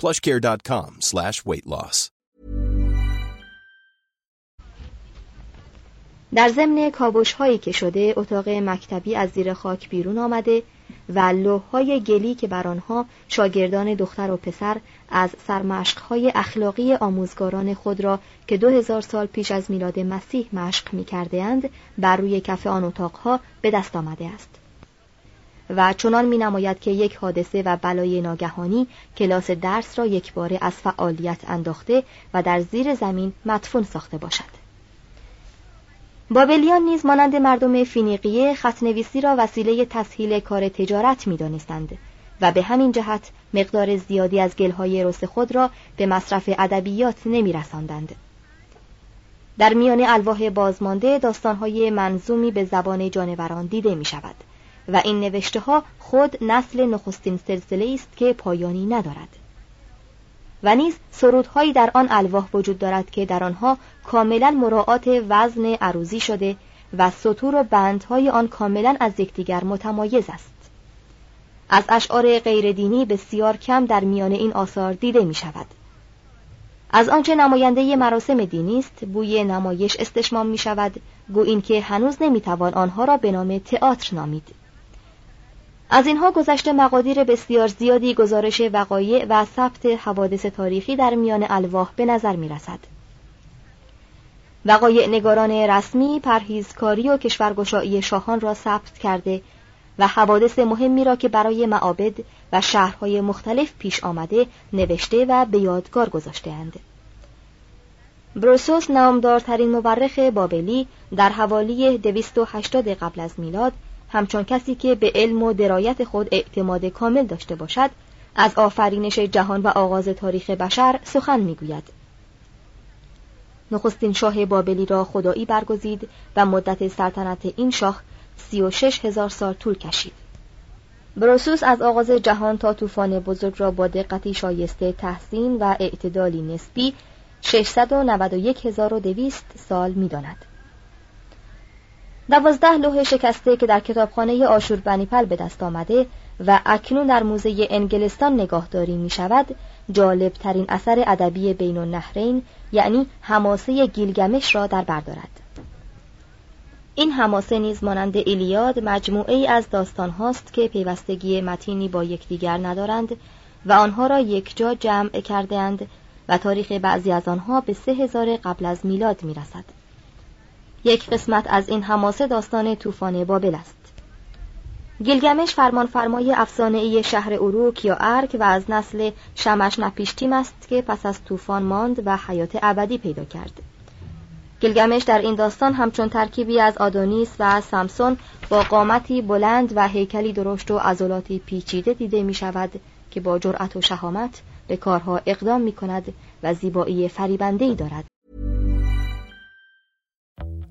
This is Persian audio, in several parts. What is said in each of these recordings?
plushcare.com slash weight loss. در ضمن کابوش هایی که شده اتاق مکتبی از زیر خاک بیرون آمده و های گلی که بر آنها شاگردان دختر و پسر از های اخلاقی آموزگاران خود را که دو هزار سال پیش از میلاد مسیح مشق می کرده اند بر روی کف آن اتاقها به دست آمده است و چنان می نماید که یک حادثه و بلای ناگهانی کلاس درس را یک باره از فعالیت انداخته و در زیر زمین مدفون ساخته باشد بابلیان نیز مانند مردم فینیقیه خطنویسی را وسیله تسهیل کار تجارت می‌دانستند و به همین جهت مقدار زیادی از گلهای رس خود را به مصرف ادبیات نمیرساندند. در میان الواح بازمانده داستانهای منظومی به زبان جانوران دیده می شود و این نوشته ها خود نسل نخستین سلسله است که پایانی ندارد. و نیز سرودهایی در آن الواح وجود دارد که در آنها کاملا مراعات وزن عروزی شده و سطور و بندهای آن کاملا از یکدیگر متمایز است. از اشعار غیردینی بسیار کم در میان این آثار دیده می شود از آنچه نماینده مراسم دینی است بوی نمایش استشمام می شود گو اینکه هنوز نمی‌توان آنها را به نام تئاتر نامید. از اینها گذشته مقادیر بسیار زیادی گزارش وقایع و ثبت حوادث تاریخی در میان الواح به نظر می رسد. وقایع نگاران رسمی پرهیزکاری و کشورگشایی شاهان را ثبت کرده و حوادث مهمی را که برای معابد و شهرهای مختلف پیش آمده نوشته و به یادگار گذاشتهاند. بروسوس نامدارترین مورخ بابلی در حوالی 280 قبل از میلاد همچون کسی که به علم و درایت خود اعتماد کامل داشته باشد از آفرینش جهان و آغاز تاریخ بشر سخن می‌گوید نخستین شاه بابلی را خدایی برگزید و مدت سلطنت این شاه سی و شش هزار سال طول کشید بروسوس از آغاز جهان تا طوفان بزرگ را با دقتی شایسته تحسین و اعتدالی نسبی 691,200 سال می‌داند. دوازده لوح شکسته که در کتابخانه آشور بنیپل به دست آمده و اکنون در موزه انگلستان نگاهداری می شود جالب ترین اثر ادبی بین النهرین یعنی حماسه گیلگمش را در بردارد این حماسه نیز مانند ایلیاد مجموعه ای از داستان هاست که پیوستگی متینی با یکدیگر ندارند و آنها را یک جا جمع کرده اند و تاریخ بعضی از آنها به سه هزار قبل از میلاد می رسد. یک قسمت از این حماسه داستان طوفان بابل است. گیلگمش فرمان فرمای افسانه شهر اروک یا ارک و از نسل شمش نپیشتیم است که پس از طوفان ماند و حیات ابدی پیدا کرد. گیلگمش در این داستان همچون ترکیبی از آدونیس و سامسون با قامتی بلند و هیکلی درشت و عضلاتی پیچیده دیده می شود که با جرأت و شهامت به کارها اقدام می کند و زیبایی فریبنده ای دارد.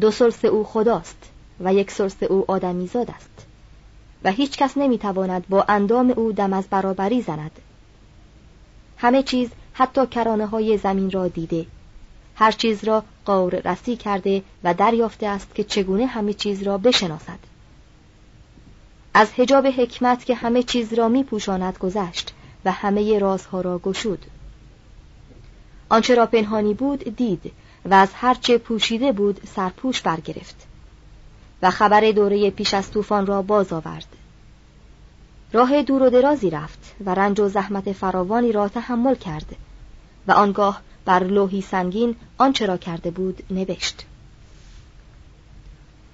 دو سرس او خداست و یک سرس او آدمیزاد است. و هیچ کس نمی‌تواند با اندام او دم از برابری زند. همه چیز حتی کرانه های زمین را دیده. هر چیز را قور رسی کرده و دریافته است که چگونه همه چیز را بشناسد. از حجاب حکمت که همه چیز را می پوشاند گذشت و همه رازها را گشود. آنچه را پنهانی بود دید و از هرچه پوشیده بود سرپوش برگرفت و خبر دوره پیش از طوفان را باز آورد. راه دور و درازی رفت و رنج و زحمت فراوانی را تحمل کرد و آنگاه بر لوحی سنگین آنچه را کرده بود نوشت.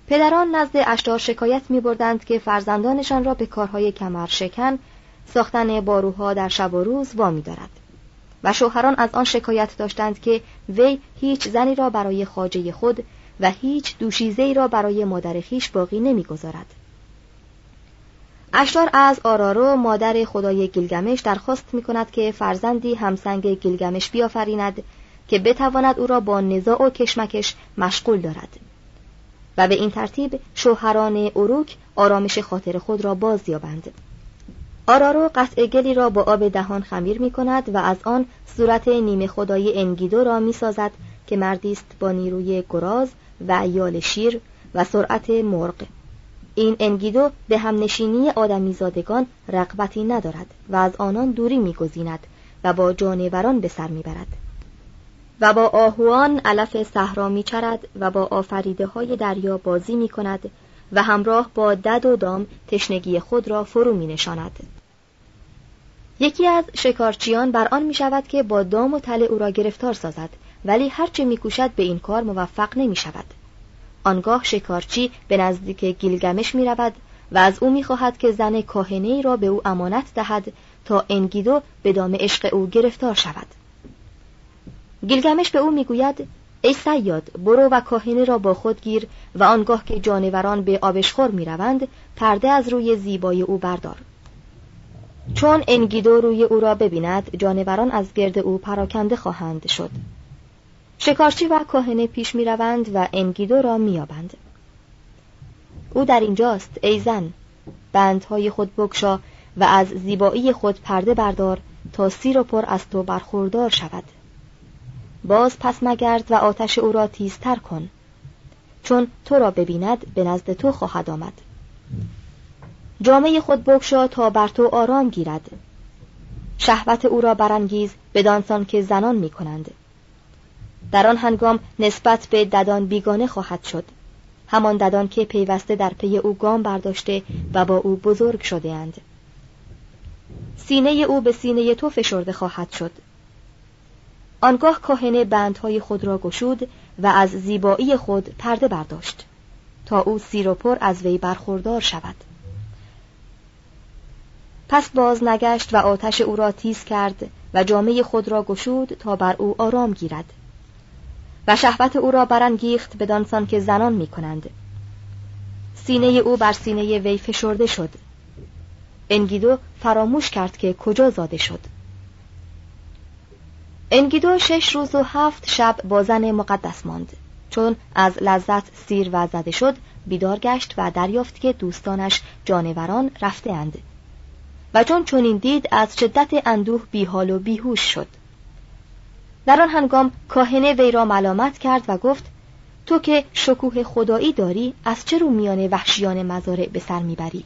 پدران نزد اشتار شکایت می بردند که فرزندانشان را به کارهای کمر شکن ساختن باروها در شب و روز وامی دارد و شوهران از آن شکایت داشتند که وی هیچ زنی را برای خاجه خود و هیچ دوشیزه را برای مادر خیش باقی نمی‌گذارد. اشتار از آرارو مادر خدای گیلگمش درخواست می کند که فرزندی همسنگ گیلگمش بیافریند که بتواند او را با نزاع و کشمکش مشغول دارد و به این ترتیب شوهران اروک آرامش خاطر خود را باز یابند. آرارو قطع گلی را با آب دهان خمیر می کند و از آن صورت نیمه خدای انگیدو را می سازد که مردی است با نیروی گراز و یال شیر و سرعت مرغ. این انگیدو به همنشینی آدمیزادگان رغبتی ندارد و از آنان دوری میگزیند و با جانوران به سر می‌برد. و با آهوان علف صحرا میچرد و با آفریده های دریا بازی می کند و همراه با دد و دام تشنگی خود را فرو می نشاند. یکی از شکارچیان بر آن می شود که با دام و تله او را گرفتار سازد ولی هرچه میکوشد به این کار موفق نمی شود. آنگاه شکارچی به نزدیک گیلگمش می رود و از او می خواهد که زن کاهنه ای را به او امانت دهد تا انگیدو به دام عشق او گرفتار شود. گیلگمش به او می‌گوید ای سیاد برو و کاهنه را با خود گیر و آنگاه که جانوران به آبشخور می روند پرده از روی زیبای او بردار. چون انگیدو روی او را ببیند جانوران از گرد او پراکنده خواهند شد. شکارچی و کاهنه پیش می روند و انگیدو را می آبند. او در اینجاست ای زن بندهای خود بگشا و از زیبایی خود پرده بردار تا سیر و پر از تو برخوردار شود باز پس مگرد و آتش او را تیزتر کن. چون تو را ببیند به نزد تو خواهد آمد. جامعه خود بگشا تا بر تو آرام گیرد. شهوت او را برانگیز بدانسان که زنان می کنند. در آن هنگام نسبت به ددان بیگانه خواهد شد. همان ددان که پیوسته در پی او گام برداشته و با او بزرگ شده اند. سینه او به سینه تو فشرده خواهد شد. آنگاه کاهنه بندهای خود را گشود و از زیبایی خود پرده برداشت تا او سیر و پر از وی برخوردار شود. پس باز نگشت و آتش او را تیز کرد و جامعه خود را گشود تا بر او آرام گیرد و شهوت او را برانگیخت بدانسان که زنان می کنند. سینه او بر سینه وی فشرده شد. انگیدو فراموش کرد که کجا زاده شد. انگیدو شش روز و هفت شب با زن مقدس ماند. چون از لذت سیر و زده شد بیدار گشت و دریافت که دوستانش جانوران رفته اند و چون چنین دید از شدت اندوه بیحال و بیهوش شد. در آن هنگام کاهنه وی را ملامت کرد و گفت تو که شکوه خدایی داری از چه رو میان وحشیان مزارع به سر می‌بری؟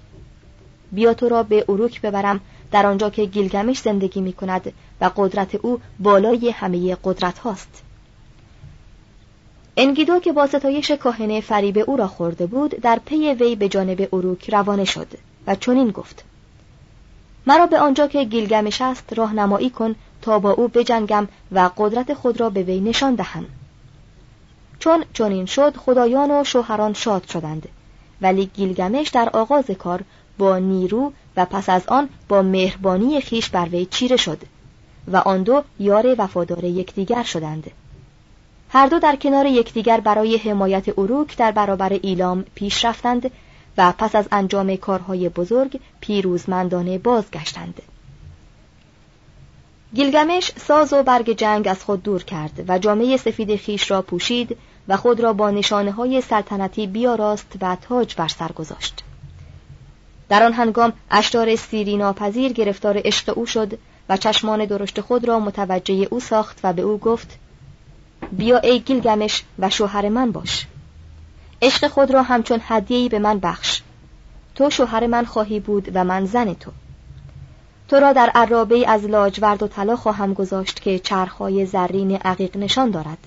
بیا تو را به اروک ببرم در آنجا که گیلگمش زندگی می کند و قدرت او بالای همه قدرت هاست. انگیدو که با ستایش کاهنه فریب او را خورده بود در پی وی به جانب اروک روانه شد و چنین گفت. مرا به آنجا که گیلگمش است راهنمایی کن تا با او بجنگم و قدرت خود را به وی نشان دهم. چون چنین شد خدایان و شوهران شاد شدند. ولی گیلگمش در آغاز کار با نیرو و پس از آن با مهربانی خیش بر وی چیره شد و آن دو یار وفادار یکدیگر شدند. هر دو در کنار یکدیگر برای حمایت اروک در برابر ایلام پیش رفتند و پس از انجام کارهای بزرگ پیروزمندانه بازگشتند. گیلگمش ساز و برگ جنگ از خود دور کرد و جامعه سفید خیش را پوشید و خود را با نشانه های سلطنتی بیاراست و تاج بر سر گذاشت. در آن هنگام اشتار سیری ناپذیر گرفتار عشق او شد و چشمان درشت خود را متوجه او ساخت و به او گفت بیا ای گیلگمش و شوهر من باش. عشق خود را همچون هدیه‌ای به من بخش. تو شوهر من خواهی بود و من زن تو. تو را در عرابه از لاجورد و طلا خواهم گذاشت که چرخهای زرین عقیق نشان دارد.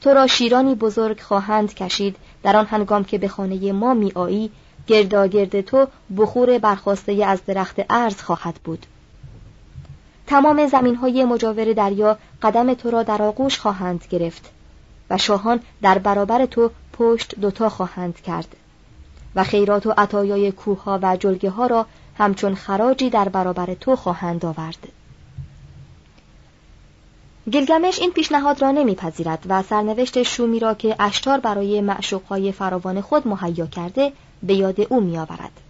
تو را شیرانی بزرگ خواهند کشید در آن هنگام که به خانه ما می آیی گرداگرد تو بخور برخواسته از درخت ارز خواهد بود. تمام زمین های مجاور دریا قدم تو را در آغوش خواهند گرفت و شاهان در برابر تو پشت دوتا خواهند کرد و خیرات و عطایای کوه ها و جلگه ها را همچون خراجی در برابر تو خواهند آورد. گلگمش این پیشنهاد را نمیپذیرد و سرنوشت شومی را که اشتار برای معشوقهای فراوان خود مهیا کرده به یاد او میآورد.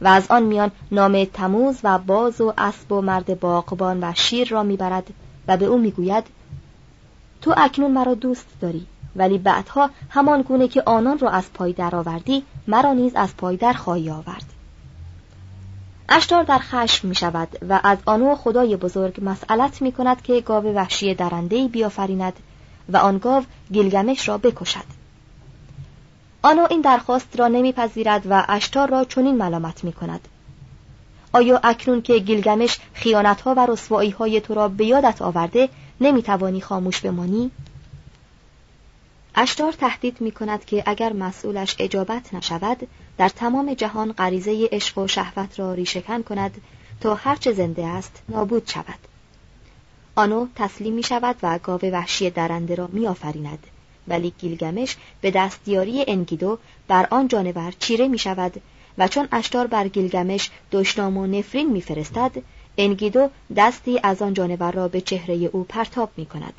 و از آن میان نام تموز و باز و اسب و مرد باغبان و شیر را می‌برد و به او می‌گوید تو اکنون مرا دوست داری ولی بعدها همان گونه که آنان را از پای درآوردی مرا نیز از پای در خواهی آورد. اشتار در خشم می شود و از آنو خدای بزرگ مسئلت می کند که گاو وحشی درندهی بیافریند و آن گاو گیلگمش را بکشد. آنو این درخواست را نمیپذیرد و اشتار را چنین ملامت می کند آیا اکنون که گیلگمش خیانتها و های تو را به یادت آورده نمی‌توانی خاموش بمانی؟ اشتار تهدید می کند که اگر مسئولش اجابت نشود در تمام جهان غریزه عشق و شهوت را ریشهکن کند تا هرچه زنده است نابود شود. آنو تسلیم می شود و گاو وحشی درنده را می آفریند ولی گیلگمش به دستیاری انگیدو بر آن جانور چیره می شود و چون اشتار بر گیلگمش دشنام و نفرین میفرستد انگیدو دستی از آن جانور را به چهره او پرتاب می کند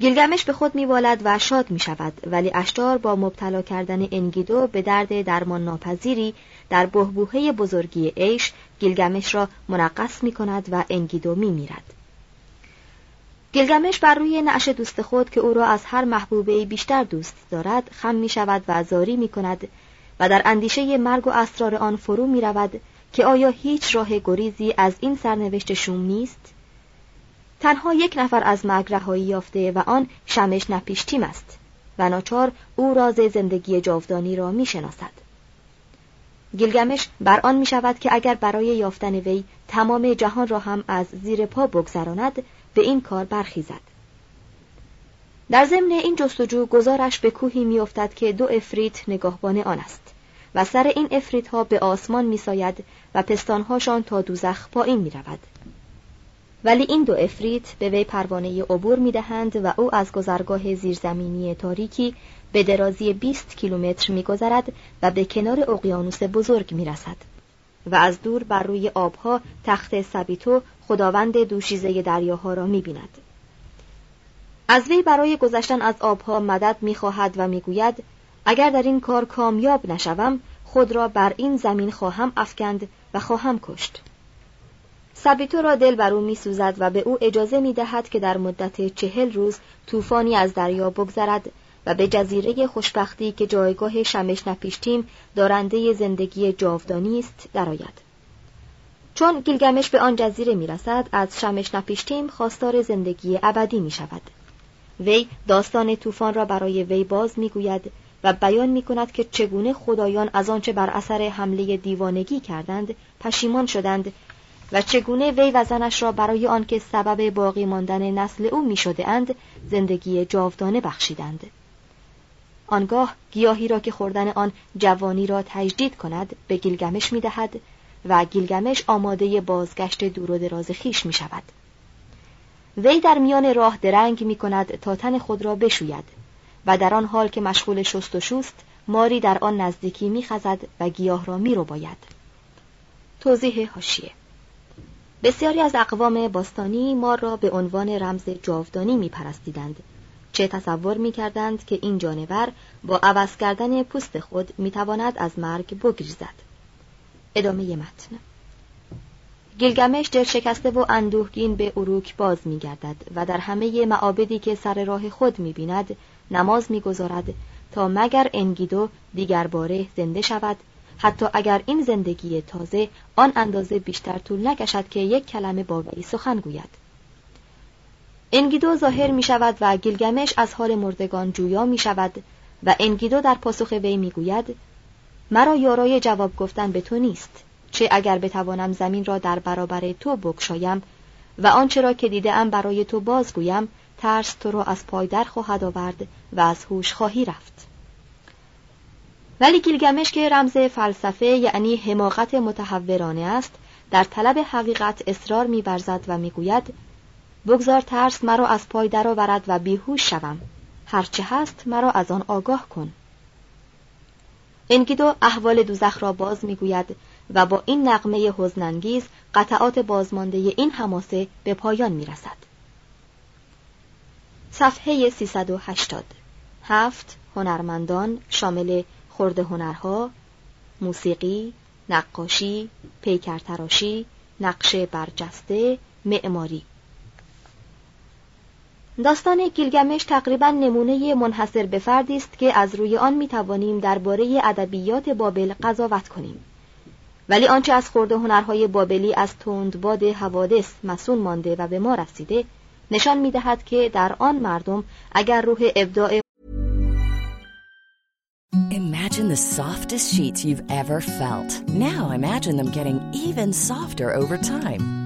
گیلگمش به خود میوالد و شاد می شود ولی اشتار با مبتلا کردن انگیدو به درد درمان ناپذیری در بهبوهه بزرگی عیش گیلگمش را منقص می کند و انگیدو می میرد. گلگمش بر روی نعش دوست خود که او را از هر محبوبه بیشتر دوست دارد خم می شود و زاری می کند و در اندیشه مرگ و اسرار آن فرو می رود که آیا هیچ راه گریزی از این سرنوشت شوم نیست؟ تنها یک نفر از مرگ رهایی یافته و آن شمش نپیشتیم است و ناچار او راز زندگی جاودانی را می شناسد. گلگمش بر آن می شود که اگر برای یافتن وی تمام جهان را هم از زیر پا بگذراند به این کار برخیزد در ضمن این جستجو گزارش به کوهی میافتد که دو افریت نگاهبان آن است و سر این افریت ها به آسمان میساید و پستانهاشان تا دوزخ پایین می رود. ولی این دو افریت به وی پروانه عبور می دهند و او از گذرگاه زیرزمینی تاریکی به درازی 20 کیلومتر میگذرد و به کنار اقیانوس بزرگ می رسد. و از دور بر روی آبها تخت سبیتو خداوند دوشیزه دریاها را می‌بیند. از وی برای گذشتن از آبها مدد می‌خواهد و می‌گوید اگر در این کار کامیاب نشوم خود را بر این زمین خواهم افکند و خواهم کشت. سبیتو را دل بر او میسوزد و به او اجازه می‌دهد که در مدت چهل روز طوفانی از دریا بگذرد و به جزیره خوشبختی که جایگاه شمش نپیشتیم دارنده زندگی جاودانی است درآید. چون گیلگمش به آن جزیره می‌رسد از شمش نپیشتیم خواستار زندگی ابدی می شود وی داستان طوفان را برای وی باز می‌گوید و بیان می کند که چگونه خدایان از آنچه بر اثر حمله دیوانگی کردند پشیمان شدند و چگونه وی و زنش را برای آنکه سبب باقی ماندن نسل او می شده اند زندگی جاودانه بخشیدند. آنگاه گیاهی را که خوردن آن جوانی را تجدید کند به گیلگمش می دهد و گیلگمش آماده بازگشت دور و دراز خیش می شود وی در میان راه درنگ می کند تا تن خود را بشوید و در آن حال که مشغول شست و شوست ماری در آن نزدیکی می خزد و گیاه را می رو باید. توضیح هاشیه بسیاری از اقوام باستانی مار را به عنوان رمز جاودانی می پرستیدند. چه تصور می کردند که این جانور با عوض کردن پوست خود می تواند از مرگ بگریزد. ادامه متن. گیلگمش دل شکسته و اندوهگین به اروک باز می گردد و در همه معابدی که سر راه خود می بیند نماز می‌گذارد تا مگر انگیدو دیگر باره زنده شود. حتی اگر این زندگی تازه آن اندازه بیشتر طول نکشد که یک کلمه با وی سخن گوید. انگیدو ظاهر می شود و گیلگمش از حال مردگان جویا می شود و انگیدو در پاسخ وی می گوید مرا یارای جواب گفتن به تو نیست چه اگر بتوانم زمین را در برابر تو بکشایم و آنچه را که دیده ام برای تو بازگویم ترس تو را از پایدر خواهد آورد و از هوش خواهی رفت. ولی گیلگمش که رمز فلسفه یعنی حماقت متحورانه است در طلب حقیقت اصرار میورزد و می‌گوید بگذار ترس مرا از پای درآورد و بیهوش شوم. هرچه هست مرا از آن آگاه کن. انگیدو احوال دوزخ را باز می‌گوید و با این نقمه حزنانگیز قطعات بازمانده این حماسه به پایان می‌رسد. صفحه 380 هفت هنرمندان شامل خورده هنرها موسیقی نقاشی پیکرتراشی نقش برجسته معماری. داستان گیلگمش تقریبا نمونه منحصر به فردی است که از روی آن می توانیم درباره ادبیات بابل قضاوت کنیم ولی آنچه از خورده هنرهای بابلی از تندباد حوادث مسون مانده و به ما رسیده نشان می دهد که در آن مردم اگر روح ابداع Imagine the softest sheets you've ever felt. Now imagine them getting even softer over time.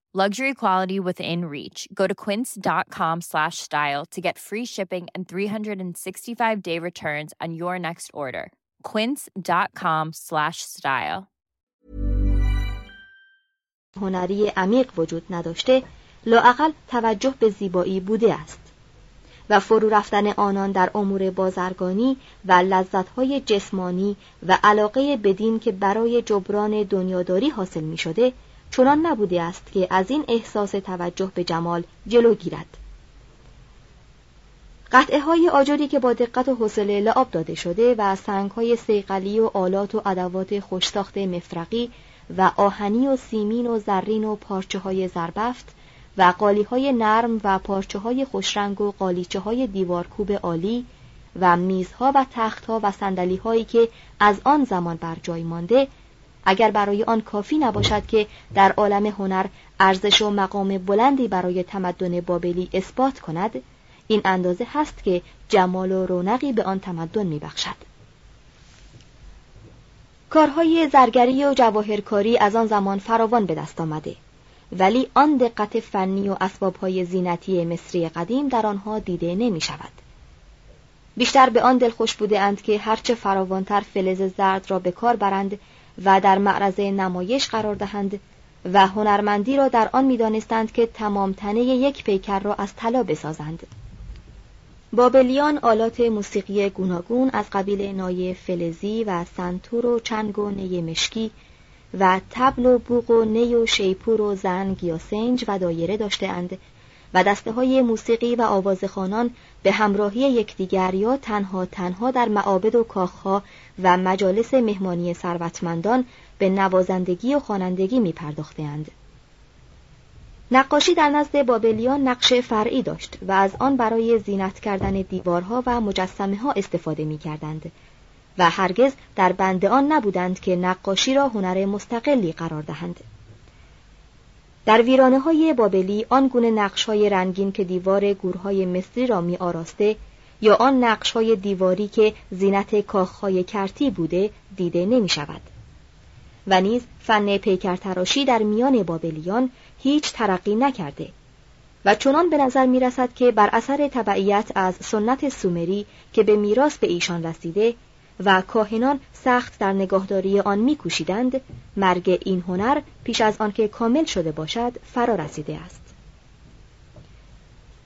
Luxury quality within reach. Go to quince.com slash style to get free shipping and 365 day returns on your next order. quince.com slash style هنری عمیق وجود نداشته لاقل توجه به زیبایی بوده است و فرو رفتن آنان در امور بازرگانی و لذتهای جسمانی و علاقه بدین که برای جبران دنیاداری حاصل می شده چنان نبوده است که از این احساس توجه به جمال جلو گیرد. قطعه های آجری که با دقت و حوصله لعاب داده شده و سنگ های سیقلی و آلات و ادوات خوشساخت مفرقی و آهنی و سیمین و زرین و پارچه های زربفت و قالی های نرم و پارچه های خوشرنگ و قالیچه های دیوارکوب عالی و میزها و تختها و سندلی هایی که از آن زمان بر جای مانده اگر برای آن کافی نباشد که در عالم هنر ارزش و مقام بلندی برای تمدن بابلی اثبات کند این اندازه هست که جمال و رونقی به آن تمدن میبخشد کارهای زرگری و جواهرکاری از آن زمان فراوان به دست آمده ولی آن دقت فنی و اسبابهای زینتی مصری قدیم در آنها دیده نمی شود. بیشتر به آن دلخوش بوده اند که هرچه فراوانتر فلز زرد را به کار برند و در معرض نمایش قرار دهند و هنرمندی را در آن می‌دانستند که تمام تنه یک پیکر را از طلا بسازند. بابلیان آلات موسیقی گوناگون از قبیل نای فلزی و سنتور و چنگ و نی مشکی و تبل و بوق و نی و شیپور و زنگ یا سنج و دایره داشتهاند و دسته های موسیقی و آوازخانان به همراهی یکدیگر یا تنها تنها در معابد و کاخها و مجالس مهمانی ثروتمندان به نوازندگی و خوانندگی می پرداختند. نقاشی در نزد بابلیان نقش فرعی داشت و از آن برای زینت کردن دیوارها و مجسمه ها استفاده می کردند و هرگز در بند آن نبودند که نقاشی را هنر مستقلی قرار دهند. در ویرانه های بابلی آن گونه نقش های رنگین که دیوار گورهای مصری را می آراسته یا آن نقش های دیواری که زینت کاخهای کرتی بوده دیده نمی شود. و نیز فن پیکرتراشی در میان بابلیان هیچ ترقی نکرده و چنان به نظر می رسد که بر اثر تبعیت از سنت سومری که به میراث به ایشان رسیده و کاهنان سخت در نگاهداری آن میکوشیدند مرگ این هنر پیش از آنکه کامل شده باشد فرا رسیده است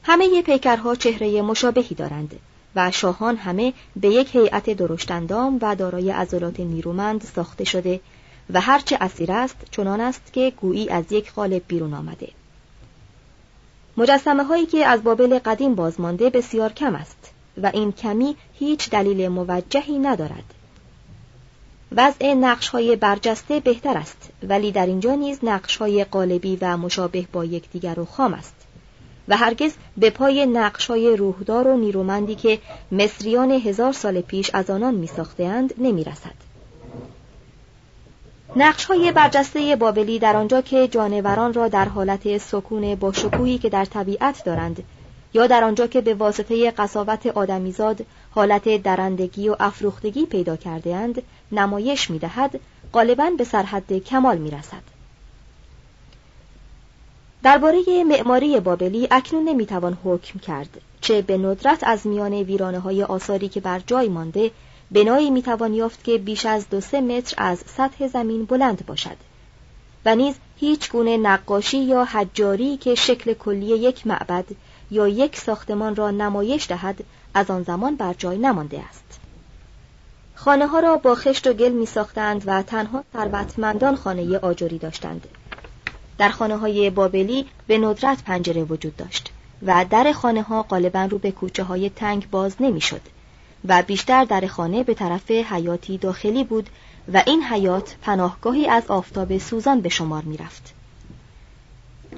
همه پیکرها چهره مشابهی دارند و شاهان همه به یک هیئت درشتندام و دارای عضلات نیرومند ساخته شده و هرچه اسیر است چنان است که گویی از یک قالب بیرون آمده. مجسمه هایی که از بابل قدیم بازمانده بسیار کم است و این کمی هیچ دلیل موجهی ندارد. وضع نقش های برجسته بهتر است ولی در اینجا نیز نقش های قالبی و مشابه با یکدیگر و خام است. و هرگز به پای نقش های روحدار و نیرومندی که مصریان هزار سال پیش از آنان می ساختهاند نمی رسد. نقش های برجسته بابلی در آنجا که جانوران را در حالت سکون با شکوهی که در طبیعت دارند یا در آنجا که به واسطه قصاوت آدمیزاد حالت درندگی و افروختگی پیدا کرده اند نمایش می دهد غالبا به سرحد کمال می رسد. درباره معماری بابلی اکنون نمی‌توان حکم کرد چه به ندرت از میان ویرانه های آثاری که بر جای مانده بنایی می‌توان یافت که بیش از دو سه متر از سطح زمین بلند باشد. و نیز هیچ گونه نقاشی یا حجاری که شکل کلی یک معبد یا یک ساختمان را نمایش دهد از آن زمان بر جای نمانده است. خانه ها را با خشت و گل می ساختند و تنها ثروتمندان خانه آجری داشتند. در خانه های بابلی به ندرت پنجره وجود داشت و در خانه ها غالبا رو به کوچه های تنگ باز نمی شد و بیشتر در خانه به طرف حیاتی داخلی بود و این حیات پناهگاهی از آفتاب سوزان به شمار می رفت.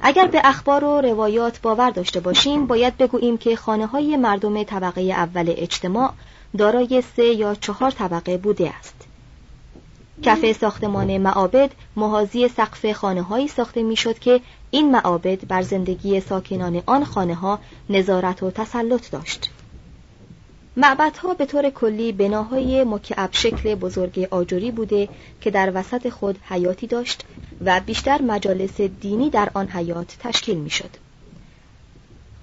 اگر به اخبار و روایات باور داشته باشیم باید بگوییم که خانه های مردم طبقه اول اجتماع دارای سه یا چهار طبقه بوده است کف ساختمان معابد محاذی سقف خانه هایی ساخته می‌شد که این معابد بر زندگی ساکنان آن خانه ها نظارت و تسلط داشت معبدها به طور کلی بناهای مکعب شکل بزرگ آجری بوده که در وسط خود حیاتی داشت و بیشتر مجالس دینی در آن حیات تشکیل می‌شد.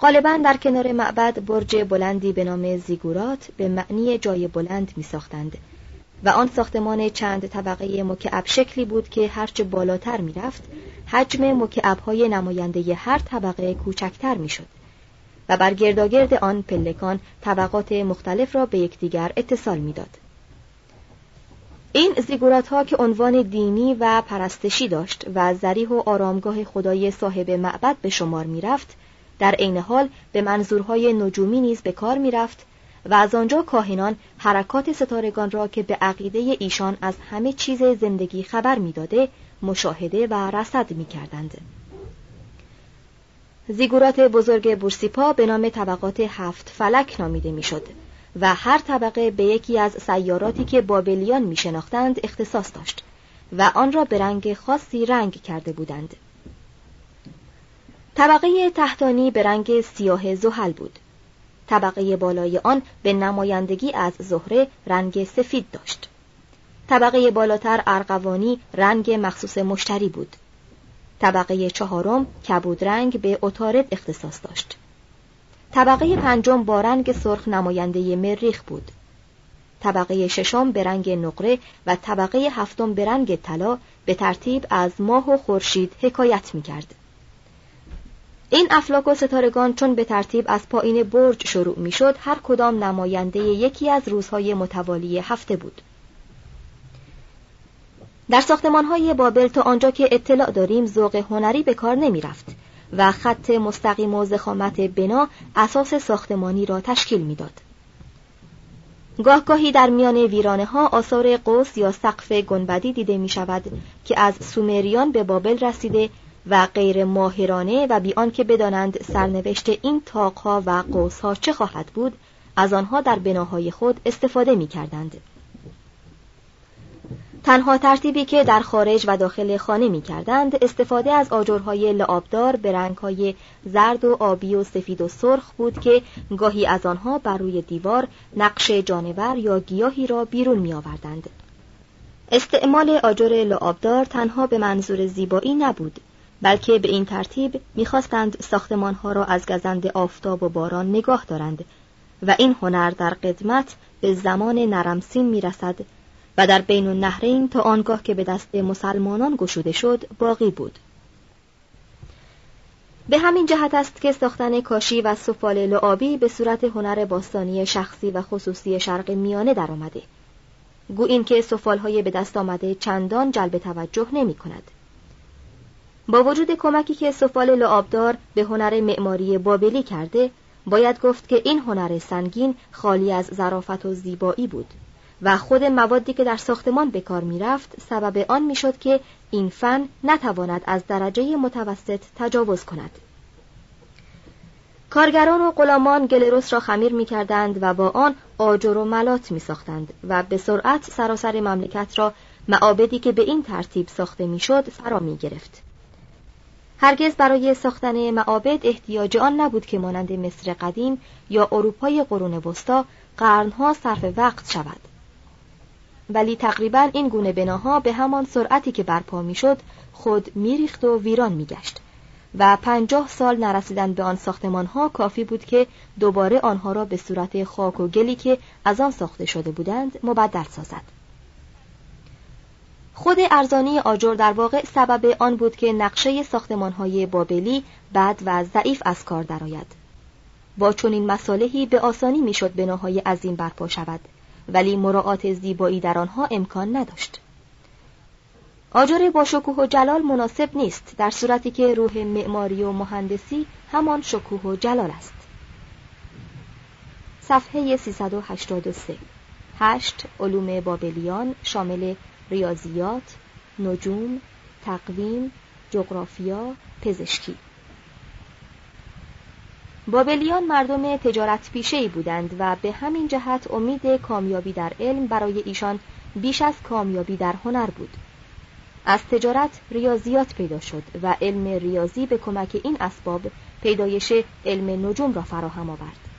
غالبا در کنار معبد برج بلندی به نام زیگورات به معنی جای بلند می ساختند و آن ساختمان چند طبقه مکعب شکلی بود که هرچه بالاتر می رفت حجم مکعب های نماینده هر طبقه کوچکتر می شد و بر گرداگرد آن پلکان طبقات مختلف را به یکدیگر اتصال می‌داد. این زیگورات ها که عنوان دینی و پرستشی داشت و زریح و آرامگاه خدای صاحب معبد به شمار می رفت در عین حال به منظورهای نجومی نیز به کار می رفت و از آنجا کاهنان حرکات ستارگان را که به عقیده ایشان از همه چیز زندگی خبر می‌داده مشاهده و رصد می کردند. زیگورات بزرگ بورسیپا به نام طبقات هفت فلک نامیده می‌شد و هر طبقه به یکی از سیاراتی که بابلیان می شناختند اختصاص داشت و آن را به رنگ خاصی رنگ کرده بودند طبقه تحتانی به رنگ سیاه زحل بود طبقه بالای آن به نمایندگی از زهره رنگ سفید داشت. طبقه بالاتر ارغوانی رنگ مخصوص مشتری بود. طبقه چهارم کبود رنگ به اتارد اختصاص داشت. طبقه پنجم با رنگ سرخ نماینده مریخ بود. طبقه ششم به رنگ نقره و طبقه هفتم به رنگ طلا به ترتیب از ماه و خورشید حکایت می کرد. این افلاک و ستارگان چون به ترتیب از پایین برج شروع می شد هر کدام نماینده یکی از روزهای متوالی هفته بود. در ساختمان های بابل تا آنجا که اطلاع داریم ذوق هنری به کار نمی رفت و خط مستقیم و زخامت بنا اساس ساختمانی را تشکیل می‌داد. گاهگاهی در میان ویرانه ها آثار قوس یا سقف گنبدی دیده می شود که از سومریان به بابل رسیده و غیر ماهرانه و بیان که بدانند سرنوشت این تاقها و قوسها چه خواهد بود از آنها در بناهای خود استفاده می کردند. تنها ترتیبی که در خارج و داخل خانه می کردند استفاده از آجرهای لعابدار به رنگهای زرد و آبی و سفید و سرخ بود که گاهی از آنها بر روی دیوار نقش جانور یا گیاهی را بیرون می آوردند. استعمال آجر لعابدار تنها به منظور زیبایی نبود بلکه به این ترتیب می‌خواستند ساختمانها را از گزند آفتاب و باران نگاه دارند و این هنر در قدمت به زمان نرمسین می‌رسد و در بین النهرین تا آنگاه که به دست مسلمانان گشوده شد باقی بود به همین جهت است که ساختن کاشی و سفال لعابی به صورت هنر باستانی شخصی و خصوصی شرق میانه درآمده گو این که سفالهای به دست آمده چندان جلب توجه نمی کند. با وجود کمکی که سفال لعابدار به هنر معماری بابلی کرده باید گفت که این هنر سنگین خالی از ظرافت و زیبایی بود و خود موادی که در ساختمان به کار می‌رفت سبب آن می‌شد که این فن نتواند از درجه متوسط تجاوز کند کارگران و غلامان گلروس را خمیر می کردند و با آن آجر و ملات می ساختند و به سرعت سراسر مملکت را معابدی که به این ترتیب ساخته می‌شد فرا می گرفت. هرگز برای ساختن معابد احتیاج آن نبود که مانند مصر قدیم یا اروپای قرون وسطا قرنها صرف وقت شود. ولی تقریبا این گونه بناها به همان سرعتی که برپا می‌شد خود میریخت و ویران میگشت و پنجاه سال نرسیدن به آن ساختمان ها کافی بود که دوباره آنها را به صورت خاک و گلی که از آن ساخته شده بودند مبدل سازد خود ارزانی آجر در واقع سبب آن بود که نقشه ساختمان های بابلی بد و ضعیف از کار درآید. با چنین مصالحی به آسانی می‌شد بناهای عظیم برپا شود ولی مراعات زیبایی در آنها امکان نداشت. آجر با شکوه و جلال مناسب نیست در صورتی که روح معماری و مهندسی همان شکوه و جلال است. صفحه 383 هشت علوم بابلیان شامل ریاضیات، نجوم، تقویم، جغرافیا، پزشکی. بابلیان مردم تجارت پیشه بودند و به همین جهت امید کامیابی در علم برای ایشان بیش از کامیابی در هنر بود. از تجارت ریاضیات پیدا شد و علم ریاضی به کمک این اسباب پیدایش علم نجوم را فراهم آورد.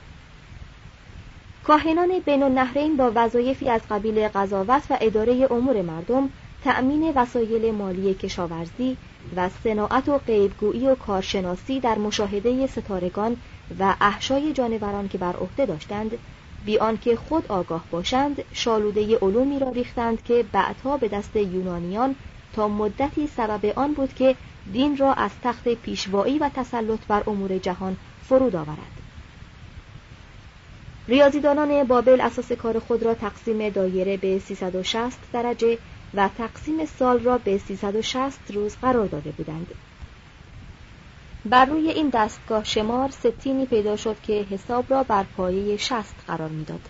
کاهنان بین النهرین با وظایفی از قبیل قضاوت و اداره امور مردم تأمین وسایل مالی کشاورزی و صناعت و غیبگویی و کارشناسی در مشاهده ستارگان و احشای جانوران که بر عهده داشتند بی آنکه خود آگاه باشند شالوده علومی را ریختند که بعدها به دست یونانیان تا مدتی سبب آن بود که دین را از تخت پیشوایی و تسلط بر امور جهان فرود آورد. ریاضیدانان بابل اساس کار خود را تقسیم دایره به 360 درجه و تقسیم سال را به 360 روز قرار داده بودند بر روی این دستگاه شمار ستینی پیدا شد که حساب را بر پایه شست قرار می‌داد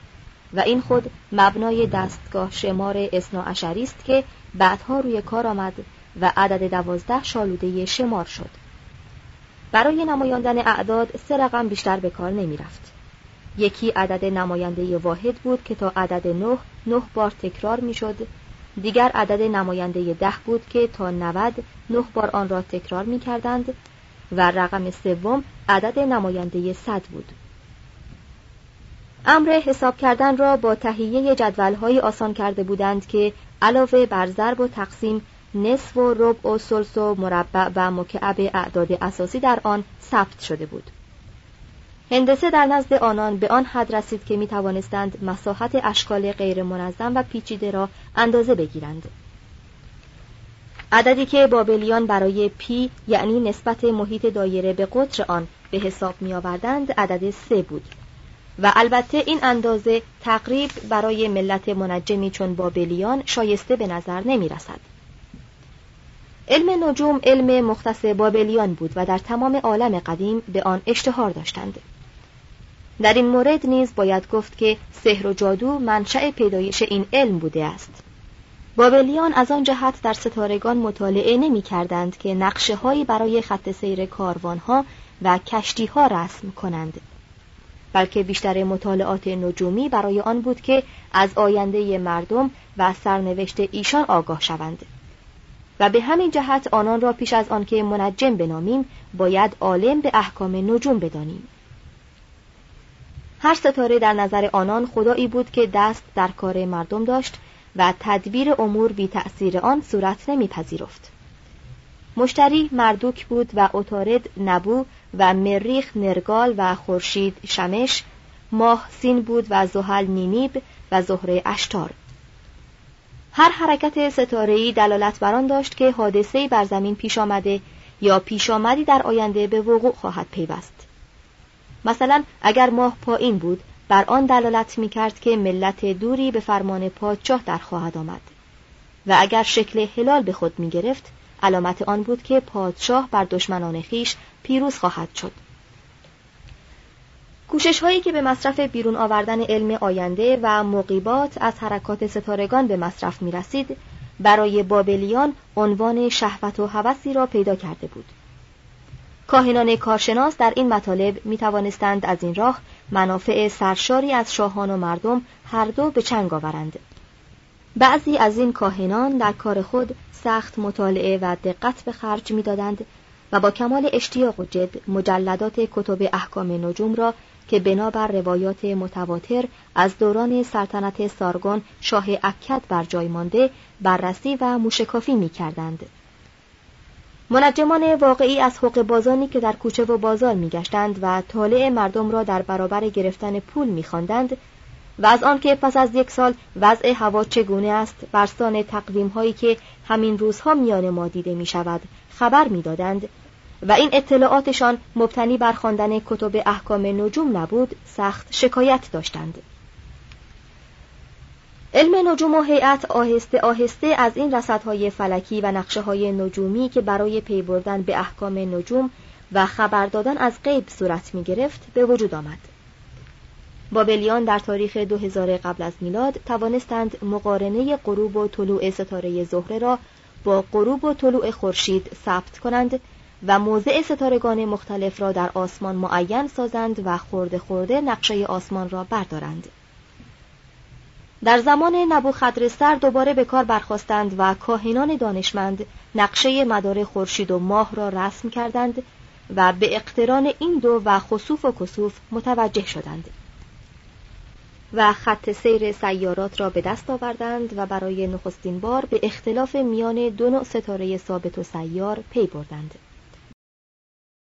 و این خود مبنای دستگاه شمار اصناعشری است که بعدها روی کار آمد و عدد دوازده شالوده شمار شد برای نمایاندن اعداد سه رقم بیشتر به کار نمی رفت. یکی عدد نماینده واحد بود که تا عدد نه نه بار تکرار می شد دیگر عدد نماینده ده بود که تا 90 نه بار آن را تکرار می کردند و رقم سوم عدد نماینده صد بود. امر حساب کردن را با تهیه جدولهای آسان کرده بودند که علاوه بر ضرب و تقسیم نصف و ربع و سلس و مربع و مکعب اعداد اساسی در آن ثبت شده بود. هندسه در نزد آنان به آن حد رسید که می توانستند مساحت اشکال غیر منظم و پیچیده را اندازه بگیرند عددی که بابلیان برای پی یعنی نسبت محیط دایره به قطر آن به حساب می آوردند عدد سه بود و البته این اندازه تقریب برای ملت منجمی چون بابلیان شایسته به نظر نمی رسد. علم نجوم علم مختص بابلیان بود و در تمام عالم قدیم به آن اشتهار داشتند. در این مورد نیز باید گفت که سحر و جادو منشأ پیدایش این علم بوده است. بابلیان از آن جهت در ستارگان مطالعه نمی کردند که نقشه هایی برای خط سیر ها و کشتی ها رسم کنند. بلکه بیشتر مطالعات نجومی برای آن بود که از آینده مردم و سرنوشت ایشان آگاه شوند و به همین جهت آنان را پیش از آنکه منجم بنامیم باید عالم به احکام نجوم بدانیم هر ستاره در نظر آنان خدایی بود که دست در کار مردم داشت و تدبیر امور بی تأثیر آن صورت نمیپذیرفت. مشتری مردوک بود و اتارد نبو و مریخ نرگال و خورشید شمش ماه سین بود و زحل نینیب و زهره اشتار هر حرکت ستاره‌ای دلالت بر آن داشت که حادثه‌ای بر زمین پیش آمده یا پیش آمدی در آینده به وقوع خواهد پیوست مثلا اگر ماه پایین بود بر آن دلالت می کرد که ملت دوری به فرمان پادشاه در خواهد آمد. و اگر شکل هلال به خود می گرفت علامت آن بود که پادشاه بر دشمنان خیش پیروز خواهد شد. کوشش هایی که به مصرف بیرون آوردن علم آینده و مقیبات از حرکات ستارگان به مصرف می رسید برای بابلیان عنوان شهوت و هوسی را پیدا کرده بود. کاهنان کارشناس در این مطالب می توانستند از این راه منافع سرشاری از شاهان و مردم هر دو به چنگ آورند بعضی از این کاهنان در کار خود سخت مطالعه و دقت به خرج می‌دادند و با کمال اشتیاق و جد مجلدات کتب احکام نجوم را که بنابر روایات متواتر از دوران سلطنت سارگون شاه اکد بر جای مانده بررسی و موشکافی می کردند. منجمان واقعی از حق بازانی که در کوچه و بازار می گشتند و طالع مردم را در برابر گرفتن پول می خواندند و از آنکه پس از یک سال وضع هوا چگونه است برسان تقویم هایی که همین روزها میان ما دیده می شود خبر می دادند و این اطلاعاتشان مبتنی بر خواندن کتب احکام نجوم نبود سخت شکایت داشتند. علم نجوم و هیئت آهسته آهسته از این رصدهای فلکی و نقشه های نجومی که برای پی بردن به احکام نجوم و خبر دادن از غیب صورت می گرفت به وجود آمد بابلیان در تاریخ 2000 قبل از میلاد توانستند مقارنه غروب و طلوع ستاره زهره را با غروب و طلوع خورشید ثبت کنند و موضع ستارگان مختلف را در آسمان معین سازند و خورده خورده نقشه آسمان را بردارند. در زمان نبوخدرستر دوباره به کار برخواستند و کاهنان دانشمند نقشه مدار خورشید و ماه را رسم کردند و به اقتران این دو و خصوف و کسوف متوجه شدند. و خط سیر سیارات را به دست آوردند و برای نخستین بار به اختلاف میان دو نوع ستاره ثابت و سیار پی بردند.